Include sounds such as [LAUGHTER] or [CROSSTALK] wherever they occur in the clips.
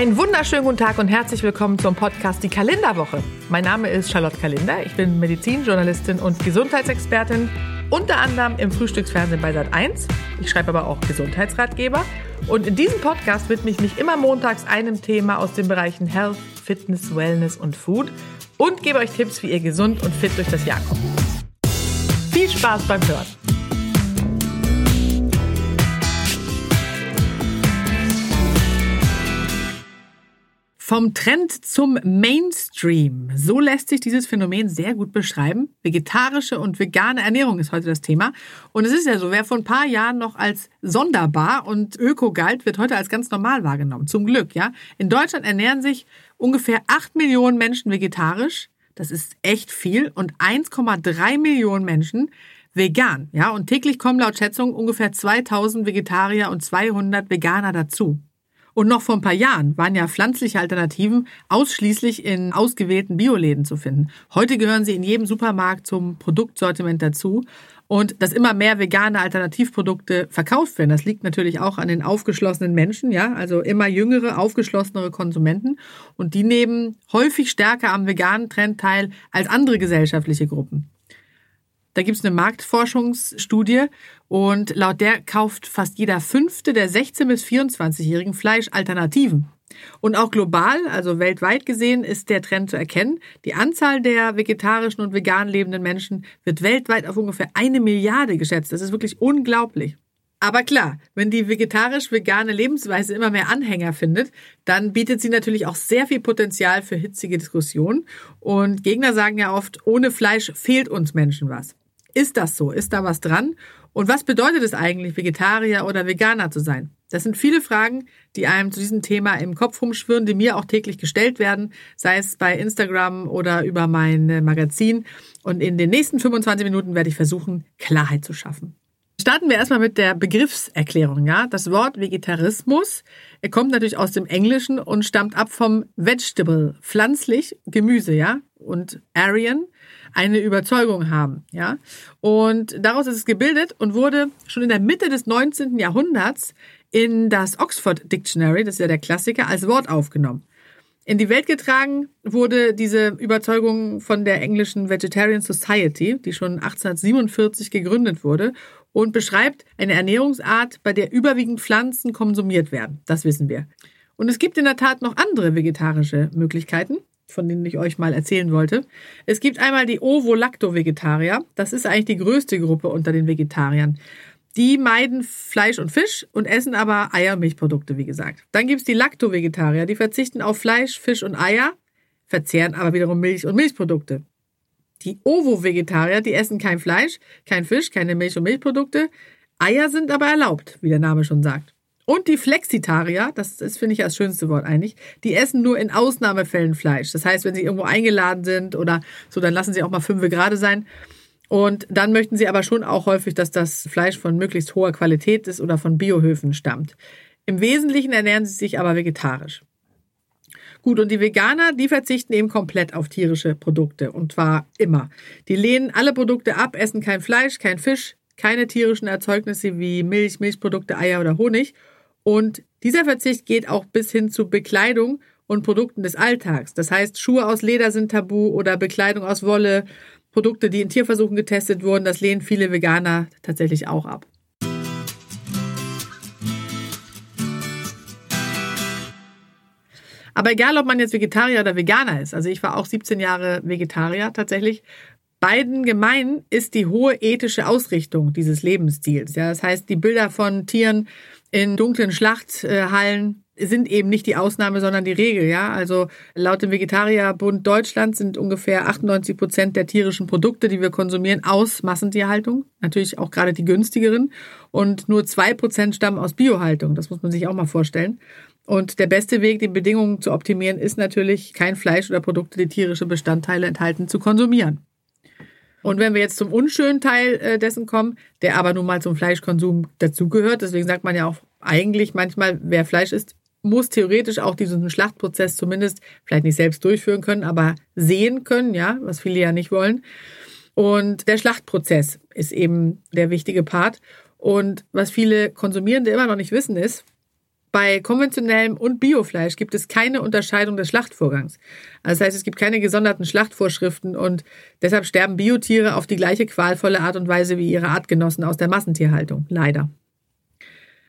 Einen wunderschönen guten Tag und herzlich willkommen zum Podcast Die Kalenderwoche. Mein Name ist Charlotte Kalender. Ich bin Medizinjournalistin und Gesundheitsexpertin, unter anderem im Frühstücksfernsehen bei Sat1. Ich schreibe aber auch Gesundheitsratgeber. Und in diesem Podcast widme ich mich immer montags einem Thema aus den Bereichen Health, Fitness, Wellness und Food und gebe euch Tipps, wie ihr gesund und fit durch das Jahr kommt. Viel Spaß beim Hören! Vom Trend zum Mainstream. So lässt sich dieses Phänomen sehr gut beschreiben. Vegetarische und vegane Ernährung ist heute das Thema. Und es ist ja so, wer vor ein paar Jahren noch als sonderbar und öko galt, wird heute als ganz normal wahrgenommen. Zum Glück, ja. In Deutschland ernähren sich ungefähr 8 Millionen Menschen vegetarisch. Das ist echt viel. Und 1,3 Millionen Menschen vegan, ja. Und täglich kommen laut Schätzung ungefähr 2000 Vegetarier und 200 Veganer dazu. Und noch vor ein paar Jahren waren ja pflanzliche Alternativen ausschließlich in ausgewählten Bioläden zu finden. Heute gehören sie in jedem Supermarkt zum Produktsortiment dazu. Und dass immer mehr vegane Alternativprodukte verkauft werden, das liegt natürlich auch an den aufgeschlossenen Menschen, ja, also immer jüngere, aufgeschlossenere Konsumenten. Und die nehmen häufig stärker am veganen Trend teil als andere gesellschaftliche Gruppen. Da gibt es eine Marktforschungsstudie und laut der kauft fast jeder Fünfte der 16- bis 24-Jährigen Fleischalternativen. Und auch global, also weltweit gesehen, ist der Trend zu erkennen. Die Anzahl der vegetarischen und vegan lebenden Menschen wird weltweit auf ungefähr eine Milliarde geschätzt. Das ist wirklich unglaublich. Aber klar, wenn die vegetarisch-vegane Lebensweise immer mehr Anhänger findet, dann bietet sie natürlich auch sehr viel Potenzial für hitzige Diskussionen. Und Gegner sagen ja oft, ohne Fleisch fehlt uns Menschen was. Ist das so? Ist da was dran? Und was bedeutet es eigentlich, Vegetarier oder Veganer zu sein? Das sind viele Fragen, die einem zu diesem Thema im Kopf rumschwirren, die mir auch täglich gestellt werden, sei es bei Instagram oder über mein Magazin. Und in den nächsten 25 Minuten werde ich versuchen, Klarheit zu schaffen. Starten wir erstmal mit der Begriffserklärung. Ja? Das Wort Vegetarismus kommt natürlich aus dem Englischen und stammt ab vom Vegetable, pflanzlich, Gemüse, ja, und Aryan, eine Überzeugung haben, ja. Und daraus ist es gebildet und wurde schon in der Mitte des 19. Jahrhunderts in das Oxford Dictionary, das ist ja der Klassiker, als Wort aufgenommen. In die Welt getragen wurde diese Überzeugung von der englischen Vegetarian Society, die schon 1847 gegründet wurde und beschreibt eine Ernährungsart, bei der überwiegend Pflanzen konsumiert werden. Das wissen wir. Und es gibt in der Tat noch andere vegetarische Möglichkeiten von denen ich euch mal erzählen wollte. Es gibt einmal die Ovo-Lacto-Vegetarier. Das ist eigentlich die größte Gruppe unter den Vegetariern. Die meiden Fleisch und Fisch und essen aber Eier Milchprodukte, wie gesagt. Dann gibt es die Lacto-Vegetarier. Die verzichten auf Fleisch, Fisch und Eier, verzehren aber wiederum Milch und Milchprodukte. Die Ovo-Vegetarier, die essen kein Fleisch, kein Fisch, keine Milch und Milchprodukte. Eier sind aber erlaubt, wie der Name schon sagt. Und die Flexitarier, das ist, finde ich, das schönste Wort eigentlich, die essen nur in Ausnahmefällen Fleisch. Das heißt, wenn sie irgendwo eingeladen sind oder so, dann lassen sie auch mal fünf gerade sein. Und dann möchten sie aber schon auch häufig, dass das Fleisch von möglichst hoher Qualität ist oder von Biohöfen stammt. Im Wesentlichen ernähren sie sich aber vegetarisch. Gut, und die Veganer, die verzichten eben komplett auf tierische Produkte. Und zwar immer. Die lehnen alle Produkte ab, essen kein Fleisch, kein Fisch, keine tierischen Erzeugnisse wie Milch, Milchprodukte, Eier oder Honig und dieser Verzicht geht auch bis hin zu Bekleidung und Produkten des Alltags. Das heißt, Schuhe aus Leder sind tabu oder Bekleidung aus Wolle, Produkte, die in Tierversuchen getestet wurden, das lehnen viele Veganer tatsächlich auch ab. Aber egal, ob man jetzt Vegetarier oder Veganer ist, also ich war auch 17 Jahre Vegetarier tatsächlich, beiden gemein ist die hohe ethische Ausrichtung dieses Lebensstils. Ja, das heißt, die Bilder von Tieren in dunklen Schlachthallen sind eben nicht die Ausnahme, sondern die Regel, ja. Also laut dem Vegetarierbund Deutschland sind ungefähr 98 Prozent der tierischen Produkte, die wir konsumieren, aus Massentierhaltung. Natürlich auch gerade die günstigeren. Und nur zwei Prozent stammen aus Biohaltung. Das muss man sich auch mal vorstellen. Und der beste Weg, die Bedingungen zu optimieren, ist natürlich, kein Fleisch oder Produkte, die tierische Bestandteile enthalten, zu konsumieren. Und wenn wir jetzt zum unschönen Teil äh, dessen kommen, der aber nun mal zum Fleischkonsum dazugehört, deswegen sagt man ja auch eigentlich manchmal, wer Fleisch isst, muss theoretisch auch diesen Schlachtprozess zumindest vielleicht nicht selbst durchführen können, aber sehen können, ja, was viele ja nicht wollen. Und der Schlachtprozess ist eben der wichtige Part. Und was viele Konsumierende immer noch nicht wissen ist, Bei konventionellem und Biofleisch gibt es keine Unterscheidung des Schlachtvorgangs. Also das heißt, es gibt keine gesonderten Schlachtvorschriften und deshalb sterben Biotiere auf die gleiche qualvolle Art und Weise wie ihre Artgenossen aus der Massentierhaltung. Leider.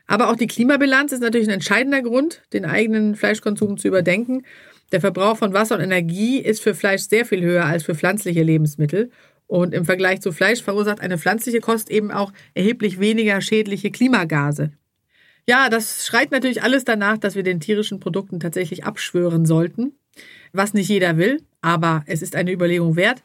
Aber auch die Klimabilanz ist natürlich ein entscheidender Grund, den eigenen Fleischkonsum zu überdenken. Der Verbrauch von Wasser und Energie ist für Fleisch sehr viel höher als für pflanzliche Lebensmittel. Und im Vergleich zu Fleisch verursacht eine pflanzliche Kost eben auch erheblich weniger schädliche Klimagase. Ja, das schreit natürlich alles danach, dass wir den tierischen Produkten tatsächlich abschwören sollten, was nicht jeder will, aber es ist eine Überlegung wert.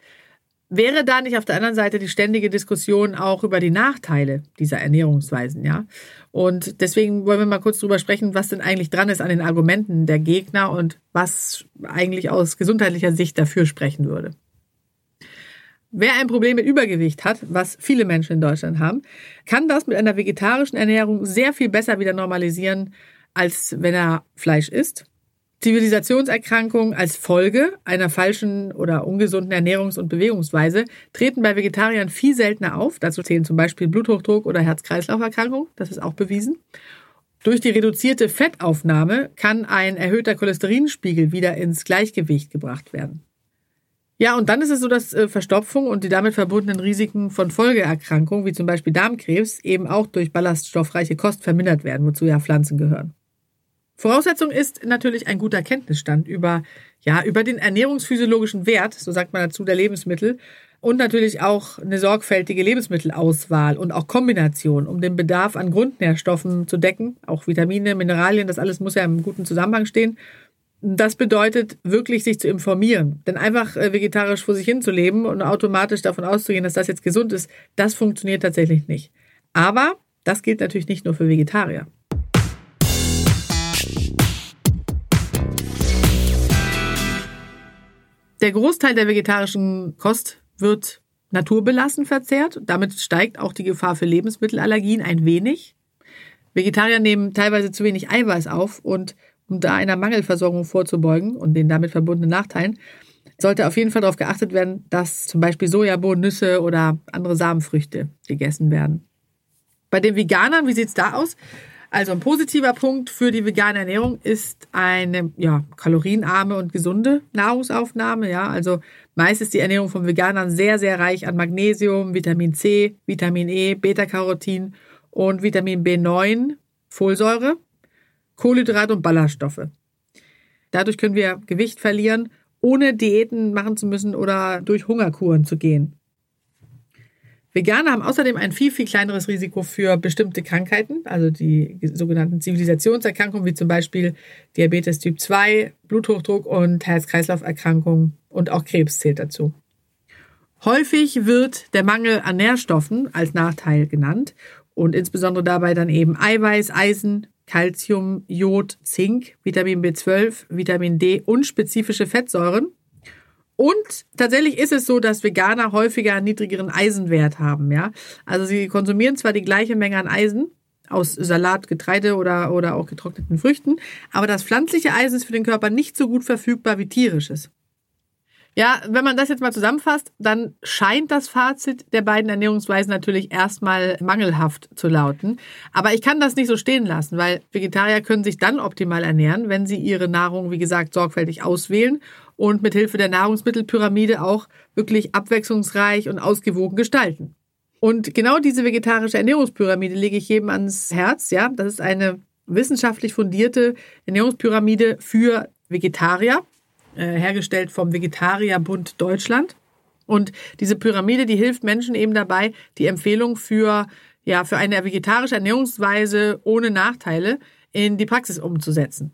Wäre da nicht auf der anderen Seite die ständige Diskussion auch über die Nachteile dieser Ernährungsweisen, ja? Und deswegen wollen wir mal kurz drüber sprechen, was denn eigentlich dran ist an den Argumenten der Gegner und was eigentlich aus gesundheitlicher Sicht dafür sprechen würde. Wer ein Problem mit Übergewicht hat, was viele Menschen in Deutschland haben, kann das mit einer vegetarischen Ernährung sehr viel besser wieder normalisieren, als wenn er Fleisch isst. Zivilisationserkrankungen als Folge einer falschen oder ungesunden Ernährungs- und Bewegungsweise treten bei Vegetariern viel seltener auf. Dazu zählen zum Beispiel Bluthochdruck oder Herz-Kreislauf-Erkrankungen. Das ist auch bewiesen. Durch die reduzierte Fettaufnahme kann ein erhöhter Cholesterinspiegel wieder ins Gleichgewicht gebracht werden. Ja, und dann ist es so, dass äh, Verstopfung und die damit verbundenen Risiken von Folgeerkrankungen, wie zum Beispiel Darmkrebs, eben auch durch ballaststoffreiche Kost vermindert werden, wozu ja Pflanzen gehören. Voraussetzung ist natürlich ein guter Kenntnisstand über, ja, über den ernährungsphysiologischen Wert, so sagt man dazu, der Lebensmittel und natürlich auch eine sorgfältige Lebensmittelauswahl und auch Kombination, um den Bedarf an Grundnährstoffen zu decken, auch Vitamine, Mineralien, das alles muss ja im guten Zusammenhang stehen das bedeutet wirklich, sich zu informieren. Denn einfach äh, vegetarisch vor sich hin zu leben und automatisch davon auszugehen, dass das jetzt gesund ist, das funktioniert tatsächlich nicht. Aber das gilt natürlich nicht nur für Vegetarier. Der Großteil der vegetarischen Kost wird naturbelassen verzehrt. Damit steigt auch die Gefahr für Lebensmittelallergien ein wenig. Vegetarier nehmen teilweise zu wenig Eiweiß auf und um da einer Mangelversorgung vorzubeugen und den damit verbundenen Nachteilen, sollte auf jeden Fall darauf geachtet werden, dass zum Beispiel Sojabohnen, Nüsse oder andere Samenfrüchte gegessen werden. Bei den Veganern, wie sieht's da aus? Also ein positiver Punkt für die vegane Ernährung ist eine ja, kalorienarme und gesunde Nahrungsaufnahme. Ja, also meist ist die Ernährung von Veganern sehr, sehr reich an Magnesium, Vitamin C, Vitamin E, Beta-Carotin und Vitamin B9, Folsäure. Kohlenhydrate und Ballaststoffe. Dadurch können wir Gewicht verlieren, ohne Diäten machen zu müssen oder durch Hungerkuren zu gehen. Veganer haben außerdem ein viel, viel kleineres Risiko für bestimmte Krankheiten, also die sogenannten Zivilisationserkrankungen, wie zum Beispiel Diabetes Typ 2, Bluthochdruck und Herz-Kreislauf-Erkrankungen und auch Krebs zählt dazu. Häufig wird der Mangel an Nährstoffen als Nachteil genannt und insbesondere dabei dann eben Eiweiß, Eisen, Calcium, Jod, Zink, Vitamin B12, Vitamin D und spezifische Fettsäuren. Und tatsächlich ist es so, dass Veganer häufiger einen niedrigeren Eisenwert haben, ja. Also sie konsumieren zwar die gleiche Menge an Eisen aus Salat, Getreide oder, oder auch getrockneten Früchten, aber das pflanzliche Eisen ist für den Körper nicht so gut verfügbar wie tierisches. Ja, wenn man das jetzt mal zusammenfasst, dann scheint das Fazit der beiden Ernährungsweisen natürlich erstmal mangelhaft zu lauten. Aber ich kann das nicht so stehen lassen, weil Vegetarier können sich dann optimal ernähren, wenn sie ihre Nahrung, wie gesagt, sorgfältig auswählen und mit Hilfe der Nahrungsmittelpyramide auch wirklich abwechslungsreich und ausgewogen gestalten. Und genau diese vegetarische Ernährungspyramide lege ich jedem ans Herz, ja. Das ist eine wissenschaftlich fundierte Ernährungspyramide für Vegetarier hergestellt vom Vegetarierbund Deutschland. Und diese Pyramide, die hilft Menschen eben dabei, die Empfehlung für, ja, für eine vegetarische Ernährungsweise ohne Nachteile in die Praxis umzusetzen.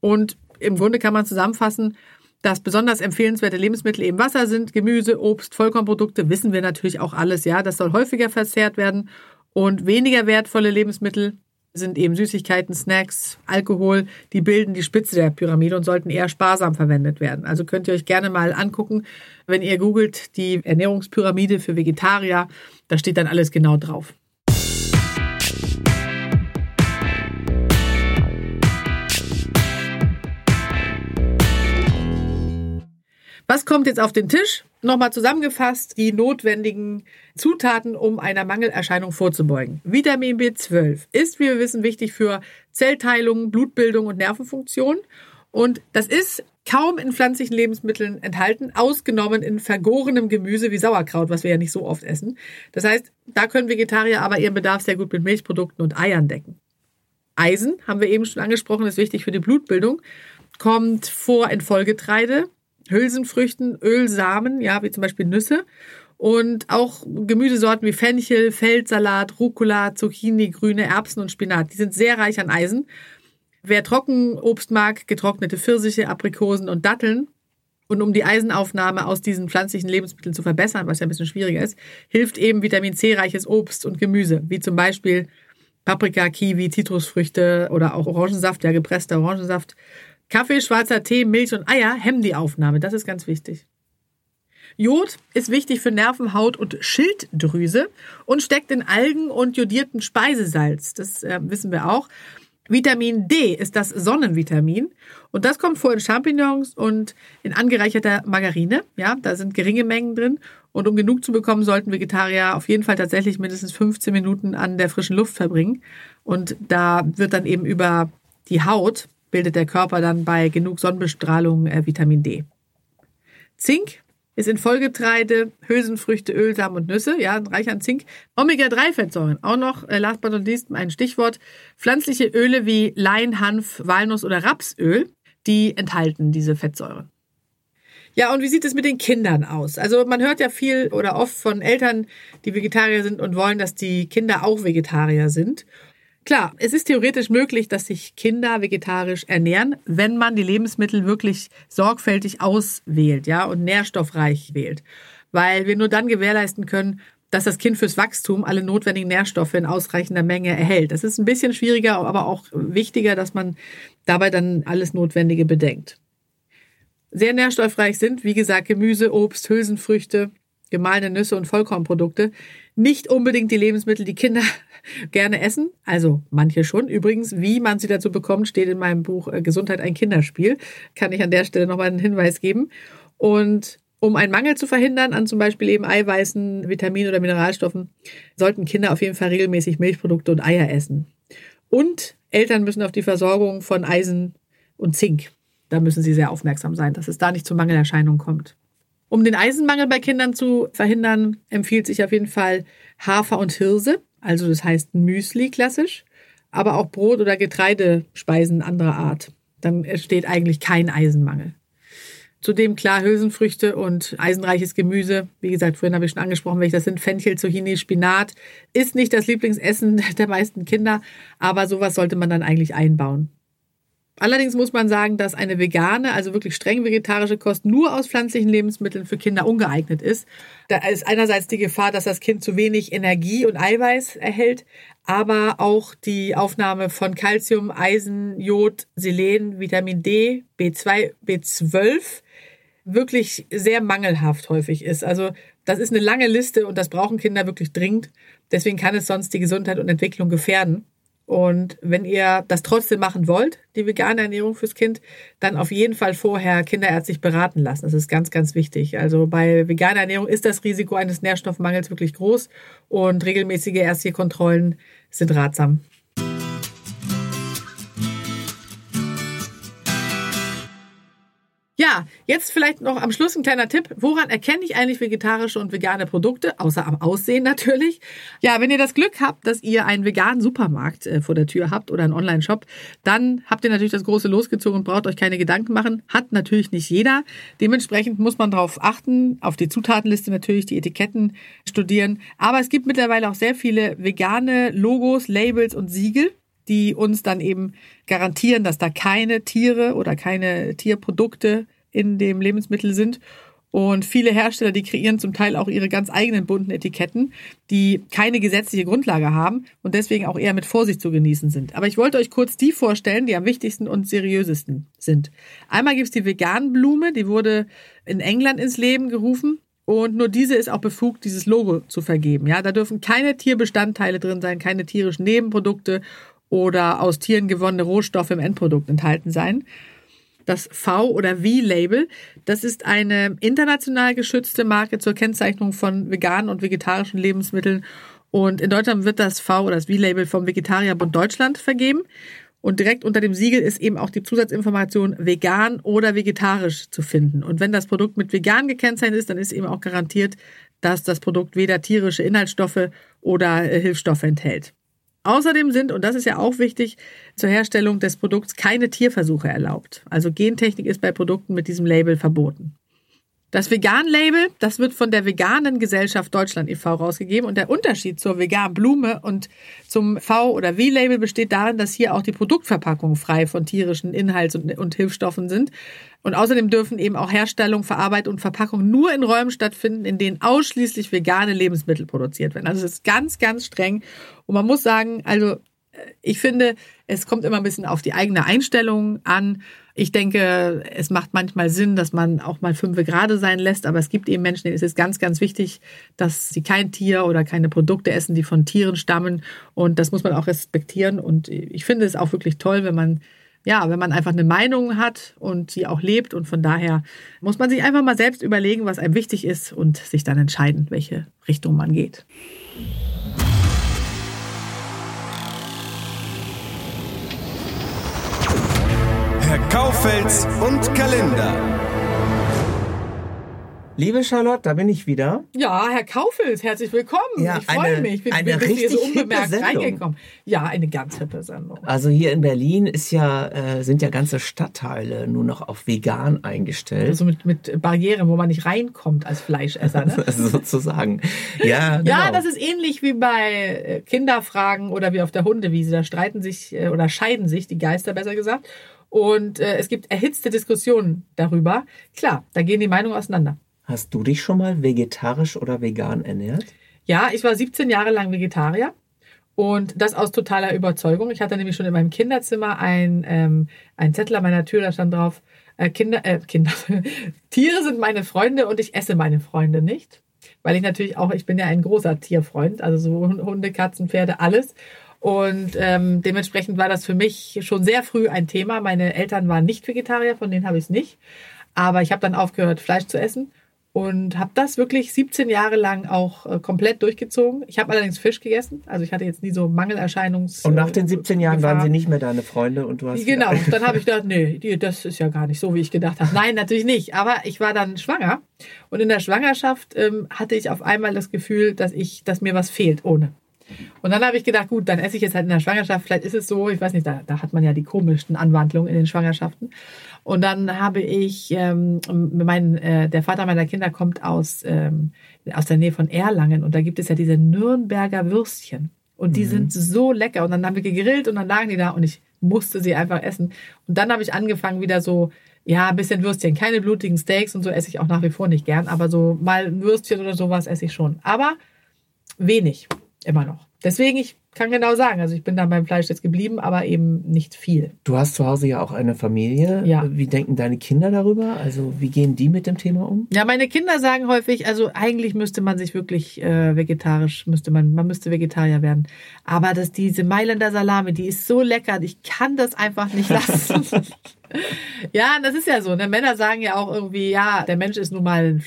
Und im Grunde kann man zusammenfassen, dass besonders empfehlenswerte Lebensmittel eben Wasser sind, Gemüse, Obst, Vollkornprodukte, wissen wir natürlich auch alles, ja. Das soll häufiger verzehrt werden. Und weniger wertvolle Lebensmittel sind eben Süßigkeiten, Snacks, Alkohol, die bilden die Spitze der Pyramide und sollten eher sparsam verwendet werden. Also könnt ihr euch gerne mal angucken, wenn ihr googelt die Ernährungspyramide für Vegetarier, da steht dann alles genau drauf. Was kommt jetzt auf den Tisch? Nochmal zusammengefasst die notwendigen Zutaten, um einer Mangelerscheinung vorzubeugen. Vitamin B12 ist, wie wir wissen, wichtig für Zellteilung, Blutbildung und Nervenfunktion. Und das ist kaum in pflanzlichen Lebensmitteln enthalten, ausgenommen in vergorenem Gemüse wie Sauerkraut, was wir ja nicht so oft essen. Das heißt, da können Vegetarier aber ihren Bedarf sehr gut mit Milchprodukten und Eiern decken. Eisen, haben wir eben schon angesprochen, ist wichtig für die Blutbildung, kommt vor in Vollgetreide, Hülsenfrüchten, Ölsamen, ja, wie zum Beispiel Nüsse und auch Gemüsesorten wie Fenchel, Feldsalat, Rucola, Zucchini, grüne Erbsen und Spinat. Die sind sehr reich an Eisen. Wer Trockenobst mag, getrocknete Pfirsiche, Aprikosen und Datteln, und um die Eisenaufnahme aus diesen pflanzlichen Lebensmitteln zu verbessern, was ja ein bisschen schwieriger ist, hilft eben Vitamin C-reiches Obst und Gemüse, wie zum Beispiel Paprika, Kiwi, Zitrusfrüchte oder auch Orangensaft, ja gepresster Orangensaft. Kaffee, schwarzer Tee, Milch und Eier hemmen die Aufnahme. Das ist ganz wichtig. Jod ist wichtig für Nerven, Haut und Schilddrüse und steckt in Algen und jodierten Speisesalz. Das äh, wissen wir auch. Vitamin D ist das Sonnenvitamin und das kommt vor in Champignons und in angereicherter Margarine. Ja, da sind geringe Mengen drin und um genug zu bekommen, sollten Vegetarier auf jeden Fall tatsächlich mindestens 15 Minuten an der frischen Luft verbringen und da wird dann eben über die Haut bildet der Körper dann bei genug Sonnenbestrahlung äh, Vitamin D. Zink ist in Vollgetreide, Hülsenfrüchte, Ölsamen und Nüsse, ja, reich an Zink. Omega-3-Fettsäuren, auch noch, äh, last but not least, ein Stichwort. Pflanzliche Öle wie Lein, Hanf, Walnuss oder Rapsöl, die enthalten diese Fettsäuren. Ja, und wie sieht es mit den Kindern aus? Also man hört ja viel oder oft von Eltern, die Vegetarier sind und wollen, dass die Kinder auch Vegetarier sind. Klar, es ist theoretisch möglich, dass sich Kinder vegetarisch ernähren, wenn man die Lebensmittel wirklich sorgfältig auswählt, ja, und nährstoffreich wählt. Weil wir nur dann gewährleisten können, dass das Kind fürs Wachstum alle notwendigen Nährstoffe in ausreichender Menge erhält. Das ist ein bisschen schwieriger, aber auch wichtiger, dass man dabei dann alles Notwendige bedenkt. Sehr nährstoffreich sind, wie gesagt, Gemüse, Obst, Hülsenfrüchte, gemahlene Nüsse und Vollkornprodukte. Nicht unbedingt die Lebensmittel, die Kinder gerne essen. Also manche schon. Übrigens, wie man sie dazu bekommt, steht in meinem Buch äh, Gesundheit ein Kinderspiel. Kann ich an der Stelle nochmal einen Hinweis geben. Und um einen Mangel zu verhindern an zum Beispiel eben Eiweißen, Vitaminen oder Mineralstoffen, sollten Kinder auf jeden Fall regelmäßig Milchprodukte und Eier essen. Und Eltern müssen auf die Versorgung von Eisen und Zink. Da müssen sie sehr aufmerksam sein, dass es da nicht zu Mangelerscheinungen kommt. Um den Eisenmangel bei Kindern zu verhindern, empfiehlt sich auf jeden Fall Hafer und Hirse, also das heißt Müsli klassisch, aber auch Brot- oder Getreidespeisen anderer Art. Dann entsteht eigentlich kein Eisenmangel. Zudem klar Hülsenfrüchte und eisenreiches Gemüse. Wie gesagt, vorhin habe ich schon angesprochen, welche das sind. Fenchel, Zucchini, Spinat. Ist nicht das Lieblingsessen [LAUGHS] der meisten Kinder, aber sowas sollte man dann eigentlich einbauen. Allerdings muss man sagen, dass eine vegane, also wirklich streng vegetarische Kost nur aus pflanzlichen Lebensmitteln für Kinder ungeeignet ist. Da ist einerseits die Gefahr, dass das Kind zu wenig Energie und Eiweiß erhält, aber auch die Aufnahme von Calcium, Eisen, Jod, Selen, Vitamin D, B2, B12 wirklich sehr mangelhaft häufig ist. Also das ist eine lange Liste und das brauchen Kinder wirklich dringend. Deswegen kann es sonst die Gesundheit und Entwicklung gefährden. Und wenn ihr das trotzdem machen wollt, die vegane Ernährung fürs Kind, dann auf jeden Fall vorher kinderärztlich beraten lassen. Das ist ganz, ganz wichtig. Also bei veganer Ernährung ist das Risiko eines Nährstoffmangels wirklich groß und regelmäßige ärztliche Kontrollen sind ratsam. Jetzt vielleicht noch am Schluss ein kleiner Tipp. Woran erkenne ich eigentlich vegetarische und vegane Produkte? Außer am Aussehen natürlich. Ja, wenn ihr das Glück habt, dass ihr einen veganen Supermarkt äh, vor der Tür habt oder einen Online-Shop, dann habt ihr natürlich das große losgezogen und braucht euch keine Gedanken machen. Hat natürlich nicht jeder. Dementsprechend muss man darauf achten, auf die Zutatenliste natürlich, die Etiketten studieren. Aber es gibt mittlerweile auch sehr viele vegane Logos, Labels und Siegel die uns dann eben garantieren, dass da keine Tiere oder keine Tierprodukte in dem Lebensmittel sind. Und viele Hersteller, die kreieren zum Teil auch ihre ganz eigenen bunten Etiketten, die keine gesetzliche Grundlage haben und deswegen auch eher mit Vorsicht zu genießen sind. Aber ich wollte euch kurz die vorstellen, die am wichtigsten und seriösesten sind. Einmal gibt es die Veganblume, die wurde in England ins Leben gerufen. Und nur diese ist auch befugt, dieses Logo zu vergeben. Ja, da dürfen keine Tierbestandteile drin sein, keine tierischen Nebenprodukte oder aus Tieren gewonnene Rohstoffe im Endprodukt enthalten sein. Das V- oder V-Label. Das ist eine international geschützte Marke zur Kennzeichnung von veganen und vegetarischen Lebensmitteln. Und in Deutschland wird das V- oder das V-Label vom Vegetarierbund Deutschland vergeben. Und direkt unter dem Siegel ist eben auch die Zusatzinformation vegan oder vegetarisch zu finden. Und wenn das Produkt mit vegan gekennzeichnet ist, dann ist eben auch garantiert, dass das Produkt weder tierische Inhaltsstoffe oder äh, Hilfsstoffe enthält. Außerdem sind, und das ist ja auch wichtig, zur Herstellung des Produkts keine Tierversuche erlaubt. Also Gentechnik ist bei Produkten mit diesem Label verboten. Das Vegan-Label, das wird von der Veganen Gesellschaft Deutschland e.V. rausgegeben und der Unterschied zur Vegan-Blume und zum V- oder V-Label besteht darin, dass hier auch die Produktverpackungen frei von tierischen Inhalts- und, und Hilfsstoffen sind. Und außerdem dürfen eben auch Herstellung, Verarbeitung und Verpackung nur in Räumen stattfinden, in denen ausschließlich vegane Lebensmittel produziert werden. Also es ist ganz, ganz streng. Und man muss sagen, also ich finde, es kommt immer ein bisschen auf die eigene Einstellung an. Ich denke, es macht manchmal Sinn, dass man auch mal fünf gerade sein lässt, aber es gibt eben Menschen, denen ist es ganz, ganz wichtig, dass sie kein Tier oder keine Produkte essen, die von Tieren stammen. Und das muss man auch respektieren. Und ich finde es auch wirklich toll, wenn man ja, wenn man einfach eine Meinung hat und die auch lebt. Und von daher muss man sich einfach mal selbst überlegen, was einem wichtig ist und sich dann entscheiden, welche Richtung man geht. Herr Kaufels und Kalender. Liebe Charlotte, da bin ich wieder. Ja, Herr Kaufels, herzlich willkommen. Ja, ich freue mich. Ich bin, eine bin hier so richtig hippe unbemerkt reingekommen. Ja, eine ganz hippe Sendung. Also hier in Berlin ist ja, äh, sind ja ganze Stadtteile nur noch auf vegan eingestellt. Also mit, mit Barrieren, wo man nicht reinkommt als Fleischesser. Ne? [LAUGHS] sozusagen. Ja, genau. Ja, das ist ähnlich wie bei äh, Kinderfragen oder wie auf der Hundewiese. Da streiten sich äh, oder scheiden sich die Geister, besser gesagt. Und äh, es gibt erhitzte Diskussionen darüber. Klar, da gehen die Meinungen auseinander. Hast du dich schon mal vegetarisch oder vegan ernährt? Ja, ich war 17 Jahre lang Vegetarier und das aus totaler Überzeugung. Ich hatte nämlich schon in meinem Kinderzimmer ein, ähm, ein Zettel an meiner Tür, da stand drauf, äh, Kinder, äh, Kinder, [LAUGHS] Tiere sind meine Freunde und ich esse meine Freunde nicht. Weil ich natürlich auch, ich bin ja ein großer Tierfreund, also so Hunde, Katzen, Pferde, alles. Und ähm, dementsprechend war das für mich schon sehr früh ein Thema. Meine Eltern waren nicht Vegetarier, von denen habe ich es nicht. Aber ich habe dann aufgehört, Fleisch zu essen und habe das wirklich 17 Jahre lang auch äh, komplett durchgezogen. Ich habe allerdings Fisch gegessen, also ich hatte jetzt nie so Mangelerscheinungs. Und nach den 17 Jahren waren Gefahr. sie nicht mehr deine Freunde und du hast Genau, [LAUGHS] dann habe ich gedacht, nee, das ist ja gar nicht so, wie ich gedacht habe. Nein, natürlich nicht. Aber ich war dann schwanger und in der Schwangerschaft ähm, hatte ich auf einmal das Gefühl, dass ich, dass mir was fehlt ohne. Und dann habe ich gedacht, gut, dann esse ich jetzt halt in der Schwangerschaft. Vielleicht ist es so, ich weiß nicht, da, da hat man ja die komischsten Anwandlungen in den Schwangerschaften. Und dann habe ich, ähm, mein, äh, der Vater meiner Kinder kommt aus, ähm, aus der Nähe von Erlangen und da gibt es ja diese Nürnberger Würstchen. Und die sind so lecker. Und dann haben wir gegrillt und dann lagen die da und ich musste sie einfach essen. Und dann habe ich angefangen, wieder so, ja, ein bisschen Würstchen. Keine blutigen Steaks und so esse ich auch nach wie vor nicht gern. Aber so mal ein Würstchen oder sowas esse ich schon. Aber wenig. Immer noch. Deswegen, ich kann genau sagen, also ich bin da beim Fleisch jetzt geblieben, aber eben nicht viel. Du hast zu Hause ja auch eine Familie. Ja. Wie denken deine Kinder darüber? Also wie gehen die mit dem Thema um? Ja, meine Kinder sagen häufig, also eigentlich müsste man sich wirklich äh, vegetarisch, müsste man, man müsste Vegetarier werden. Aber dass diese Mailänder Salami, die ist so lecker, ich kann das einfach nicht lassen. [LAUGHS] ja, das ist ja so. Ne? Männer sagen ja auch irgendwie, ja, der Mensch ist nun mal ein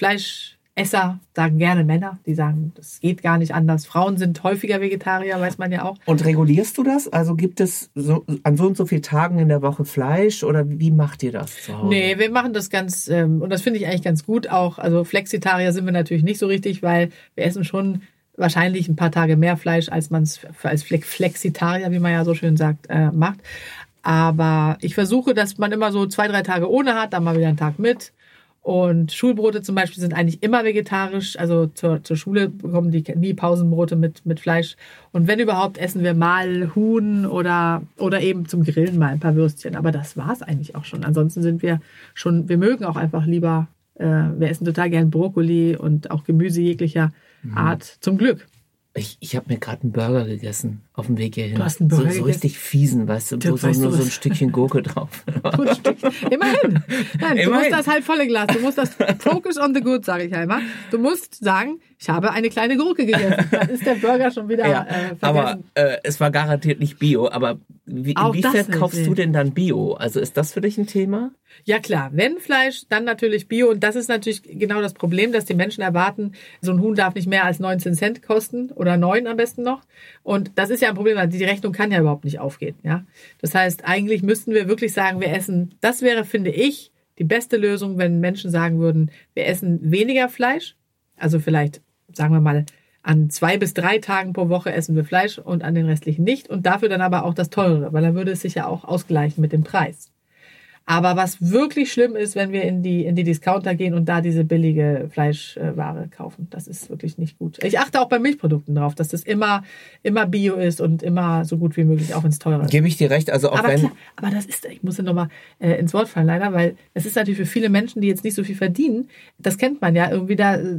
Fleischesser, sagen gerne Männer. Die sagen, das geht gar nicht anders. Frauen sind häufiger Vegetarier, weiß man ja auch. Und regulierst du das? Also gibt es so, an so und so vielen Tagen in der Woche Fleisch oder wie macht ihr das zu Hause? Nee, wir machen das ganz, ähm, und das finde ich eigentlich ganz gut auch. Also Flexitarier sind wir natürlich nicht so richtig, weil wir essen schon wahrscheinlich ein paar Tage mehr Fleisch, als man es als Fle- Flexitarier, wie man ja so schön sagt, äh, macht. Aber ich versuche, dass man immer so zwei, drei Tage ohne hat, dann mal wieder einen Tag mit. Und Schulbrote zum Beispiel sind eigentlich immer vegetarisch. Also zur, zur Schule bekommen die nie Pausenbrote mit, mit Fleisch. Und wenn überhaupt, essen wir mal Huhn oder, oder eben zum Grillen mal ein paar Würstchen. Aber das war's eigentlich auch schon. Ansonsten sind wir schon, wir mögen auch einfach lieber, äh, wir essen total gern Brokkoli und auch Gemüse jeglicher Art. Zum Glück. Ich, ich habe mir gerade einen Burger gegessen auf dem Weg hierhin. Du hast einen Burger so, so richtig fiesen, weißt du, wo so, du nur so ein? Stückchen Gurke drauf. [LAUGHS] Immerhin. Nein, du Immerhin. musst das halb volle Glas. Du musst das Focus on the good, sage ich einmal. Du musst sagen, ich habe eine kleine Gurke gegessen. Dann ist der Burger schon wieder [LAUGHS] Ja, äh, aber vergessen. äh, es war garantiert nicht Bio. Aber wie, inwiefern kaufst du denn dann Bio? Also ist das für dich ein Thema? Ja klar, wenn Fleisch, dann natürlich Bio. Und das ist natürlich genau das Problem, dass die Menschen erwarten, so ein Huhn darf nicht mehr als 19 Cent kosten oder 9 am besten noch. Und das ist ja ein Problem, weil die Rechnung kann ja überhaupt nicht aufgehen. Ja? Das heißt, eigentlich müssten wir wirklich sagen, wir essen, das wäre, finde ich, die beste Lösung, wenn Menschen sagen würden, wir essen weniger Fleisch. Also vielleicht, sagen wir mal, an zwei bis drei Tagen pro Woche essen wir Fleisch und an den restlichen nicht. Und dafür dann aber auch das teurere, weil dann würde es sich ja auch ausgleichen mit dem Preis. Aber was wirklich schlimm ist, wenn wir in die, in die Discounter gehen und da diese billige Fleischware kaufen. Das ist wirklich nicht gut. Ich achte auch bei Milchprodukten drauf, dass das immer, immer Bio ist und immer so gut wie möglich, auch ins teure ist. Gebe ich dir recht. Also auch Aber wenn. klar, aber das ist, ich muss ja nochmal äh, ins Wort fallen, leider, weil es ist natürlich für viele Menschen, die jetzt nicht so viel verdienen, das kennt man ja irgendwie da, äh,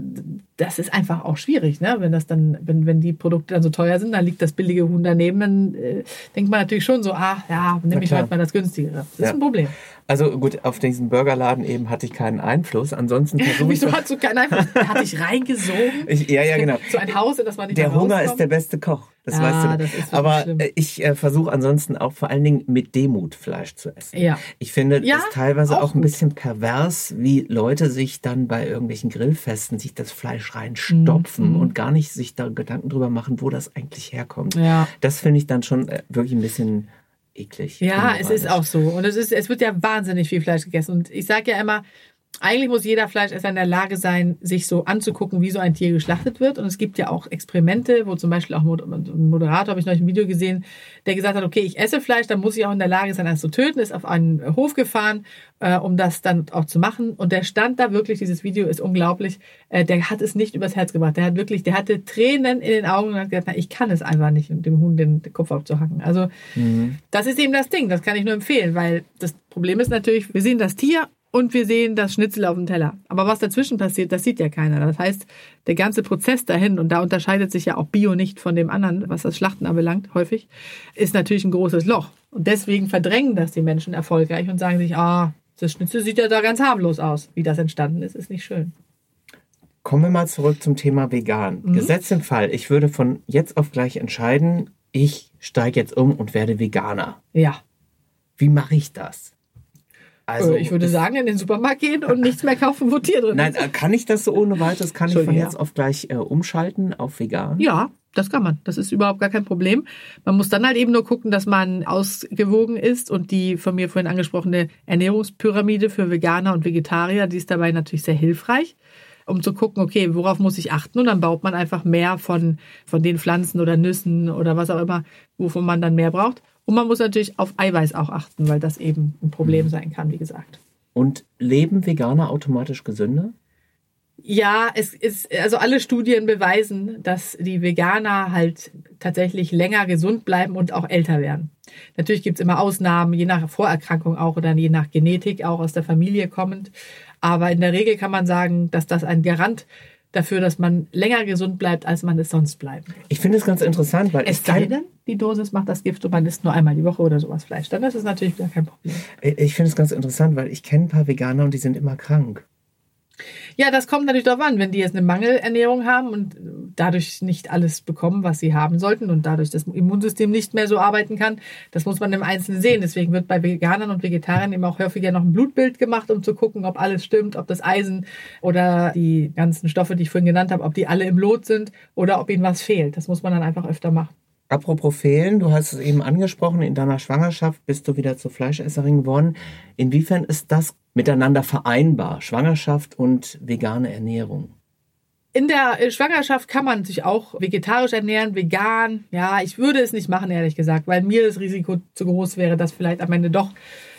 das ist einfach auch schwierig, ne? Wenn das dann, wenn, wenn die Produkte dann so teuer sind, dann liegt das billige Huhn daneben, dann äh, denkt man natürlich schon so, ah, ja, nehme ich heute mal das günstigere. Das ist Ja. ein Problem. Also gut, auf diesen Burgerladen eben hatte ich keinen Einfluss. Ansonsten [LAUGHS] versuche ich. Wieso hast du keinen Einfluss? Er [LAUGHS] hat dich reingesogen? Ich, ja, ja, genau. So ein Haus, in das man nicht Der Hunger ist der beste Koch. Das Ja, weißt du. das ist Aber schlimm. äh, ich äh, versuche ansonsten auch vor allen Dingen mit Demut Fleisch zu essen. Ja. Ich finde Ja, es teilweise auch auch, ein bisschen pervers, wie Leute sich dann bei irgendwelchen Grillfesten sich das Fleisch reinstopfen Mhm. und gar nicht sich da Gedanken drüber machen, wo das eigentlich herkommt. Ja. Das finde ich dann schon äh, wirklich ein bisschen eklig. Ja, es ist auch so. Und es, ist, es wird ja wahnsinnig viel Fleisch gegessen. Und ich sage ja immer, eigentlich muss jeder Fleischesser in der Lage sein, sich so anzugucken, wie so ein Tier geschlachtet wird. Und es gibt ja auch Experimente, wo zum Beispiel auch ein Moderator, habe ich neulich ein Video gesehen, der gesagt hat, okay, ich esse Fleisch, dann muss ich auch in der Lage sein, es zu töten, ist auf einen Hof gefahren, äh, um das dann auch zu machen. Und der stand da wirklich, dieses Video ist unglaublich, äh, der hat es nicht übers Herz gebracht. Der hat wirklich, der hatte Tränen in den Augen und hat gesagt, na, ich kann es einfach nicht, dem Huhn den Kopf abzuhacken. Also das ist eben das Ding, das kann ich nur empfehlen, weil das Problem ist natürlich, wir sehen das Tier und wir sehen das Schnitzel auf dem Teller. Aber was dazwischen passiert, das sieht ja keiner. Das heißt, der ganze Prozess dahin, und da unterscheidet sich ja auch Bio nicht von dem anderen, was das Schlachten anbelangt, häufig, ist natürlich ein großes Loch. Und deswegen verdrängen das die Menschen erfolgreich und sagen sich, ah, das Schnitzel sieht ja da ganz harmlos aus. Wie das entstanden ist, ist nicht schön. Kommen wir mal zurück zum Thema vegan. Gesetz im Fall, ich würde von jetzt auf gleich entscheiden, ich steige jetzt um und werde Veganer. Ja. Wie mache ich das? Also, ich würde sagen, in den Supermarkt gehen und nichts mehr kaufen, wo Tier drin Nein, ist. äh, kann ich das so ohne weiteres? Kann ich von jetzt auf gleich äh, umschalten auf vegan? Ja, das kann man. Das ist überhaupt gar kein Problem. Man muss dann halt eben nur gucken, dass man ausgewogen ist und die von mir vorhin angesprochene Ernährungspyramide für Veganer und Vegetarier, die ist dabei natürlich sehr hilfreich, um zu gucken, okay, worauf muss ich achten? Und dann baut man einfach mehr von, von den Pflanzen oder Nüssen oder was auch immer, wovon man dann mehr braucht. Und man muss natürlich auf Eiweiß auch achten, weil das eben ein Problem sein kann, wie gesagt. Und leben Veganer automatisch gesünder? Ja, es ist, also alle Studien beweisen, dass die Veganer halt tatsächlich länger gesund bleiben und auch älter werden. Natürlich gibt's immer Ausnahmen, je nach Vorerkrankung auch oder je nach Genetik, auch aus der Familie kommend. Aber in der Regel kann man sagen, dass das ein Garant dafür, dass man länger gesund bleibt, als man es sonst bleibt. Ich finde es ganz interessant, weil Es sei denn, die Dosis macht das Gift und man isst nur einmal die Woche oder sowas Fleisch. Dann ist es natürlich gar kein Problem. ich finde es ganz interessant, weil ich kenne ein paar Veganer und die sind immer krank. Ja, das kommt natürlich darauf an, wenn die jetzt eine Mangelernährung haben und dadurch nicht alles bekommen, was sie haben sollten und dadurch das Immunsystem nicht mehr so arbeiten kann. Das muss man im Einzelnen sehen. Deswegen wird bei Veganern und Vegetariern eben auch häufiger noch ein Blutbild gemacht, um zu gucken, ob alles stimmt, ob das Eisen oder die ganzen Stoffe, die ich vorhin genannt habe, ob die alle im Lot sind oder ob ihnen was fehlt. Das muss man dann einfach öfter machen. Apropos fehlen, du hast es eben angesprochen, in deiner Schwangerschaft bist du wieder zur Fleischesserin geworden. Inwiefern ist das miteinander vereinbar, Schwangerschaft und vegane Ernährung? In der äh, Schwangerschaft kann man sich auch vegetarisch ernähren, vegan. Ja, ich würde es nicht machen, ehrlich gesagt, weil mir das Risiko zu groß wäre, dass vielleicht am Ende doch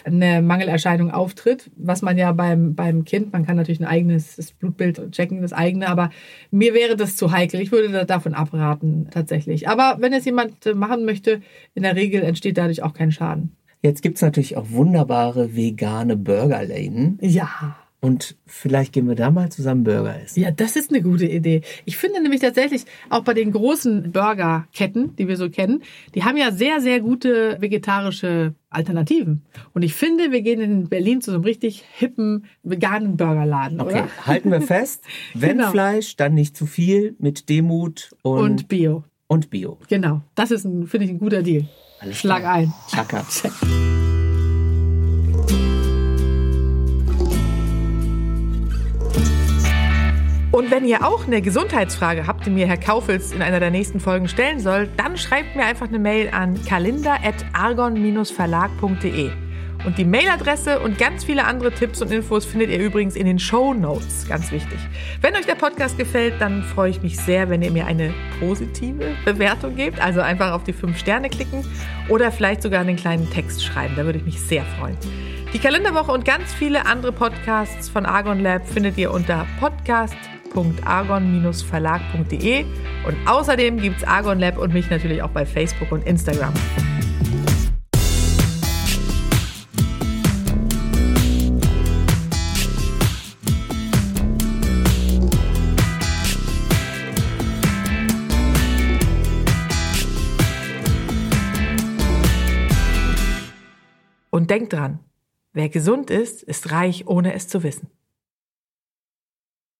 eine Mangelerscheinung auftritt, was man ja beim, beim Kind, man kann natürlich ein eigenes Blutbild checken, das eigene, aber mir wäre das zu heikel. Ich würde da davon abraten, tatsächlich. Aber wenn es jemand äh, machen möchte, in der Regel entsteht dadurch auch kein Schaden. Jetzt gibt's natürlich auch wunderbare vegane Burgerläden. Ja. Und vielleicht gehen wir da mal zusammen Burger essen. Ja, das ist eine gute Idee. Ich finde nämlich tatsächlich, auch bei den großen Burgerketten, die wir so kennen, die haben ja sehr, sehr gute vegetarische Alternativen. Und ich finde, wir gehen in Berlin zu so einem richtig hippen veganen Burgerladen, Okay, oder? halten wir fest. [LAUGHS] Wenn Genau. Fleisch, dann nicht zu viel mit Demut und, Und Bio. und Bio. Genau. Das ist, finde ich, ein guter Deal. Alles Schlag klar. ein. Chaka. Und wenn ihr auch eine Gesundheitsfrage habt, die mir Herr Kaufels in einer der nächsten Folgen stellen soll, dann schreibt mir einfach eine Mail an kalender.argon-verlag.de. Und die Mailadresse und ganz viele andere Tipps und Infos findet ihr übrigens in den Show Notes. Ganz wichtig. Wenn euch der Podcast gefällt, dann freue ich mich sehr, wenn ihr mir eine positive Bewertung gebt. Also einfach auf die fünf Sterne klicken oder vielleicht sogar einen kleinen Text schreiben. Da würde ich mich sehr freuen. Die Kalenderwoche und ganz viele andere Podcasts von Argon Lab findet ihr unter podcast.argon-verlag.de und außerdem gibt's Argon Lab und mich natürlich auch bei Facebook und Instagram. Und denkt dran, wer gesund ist, ist reich, ohne es zu wissen.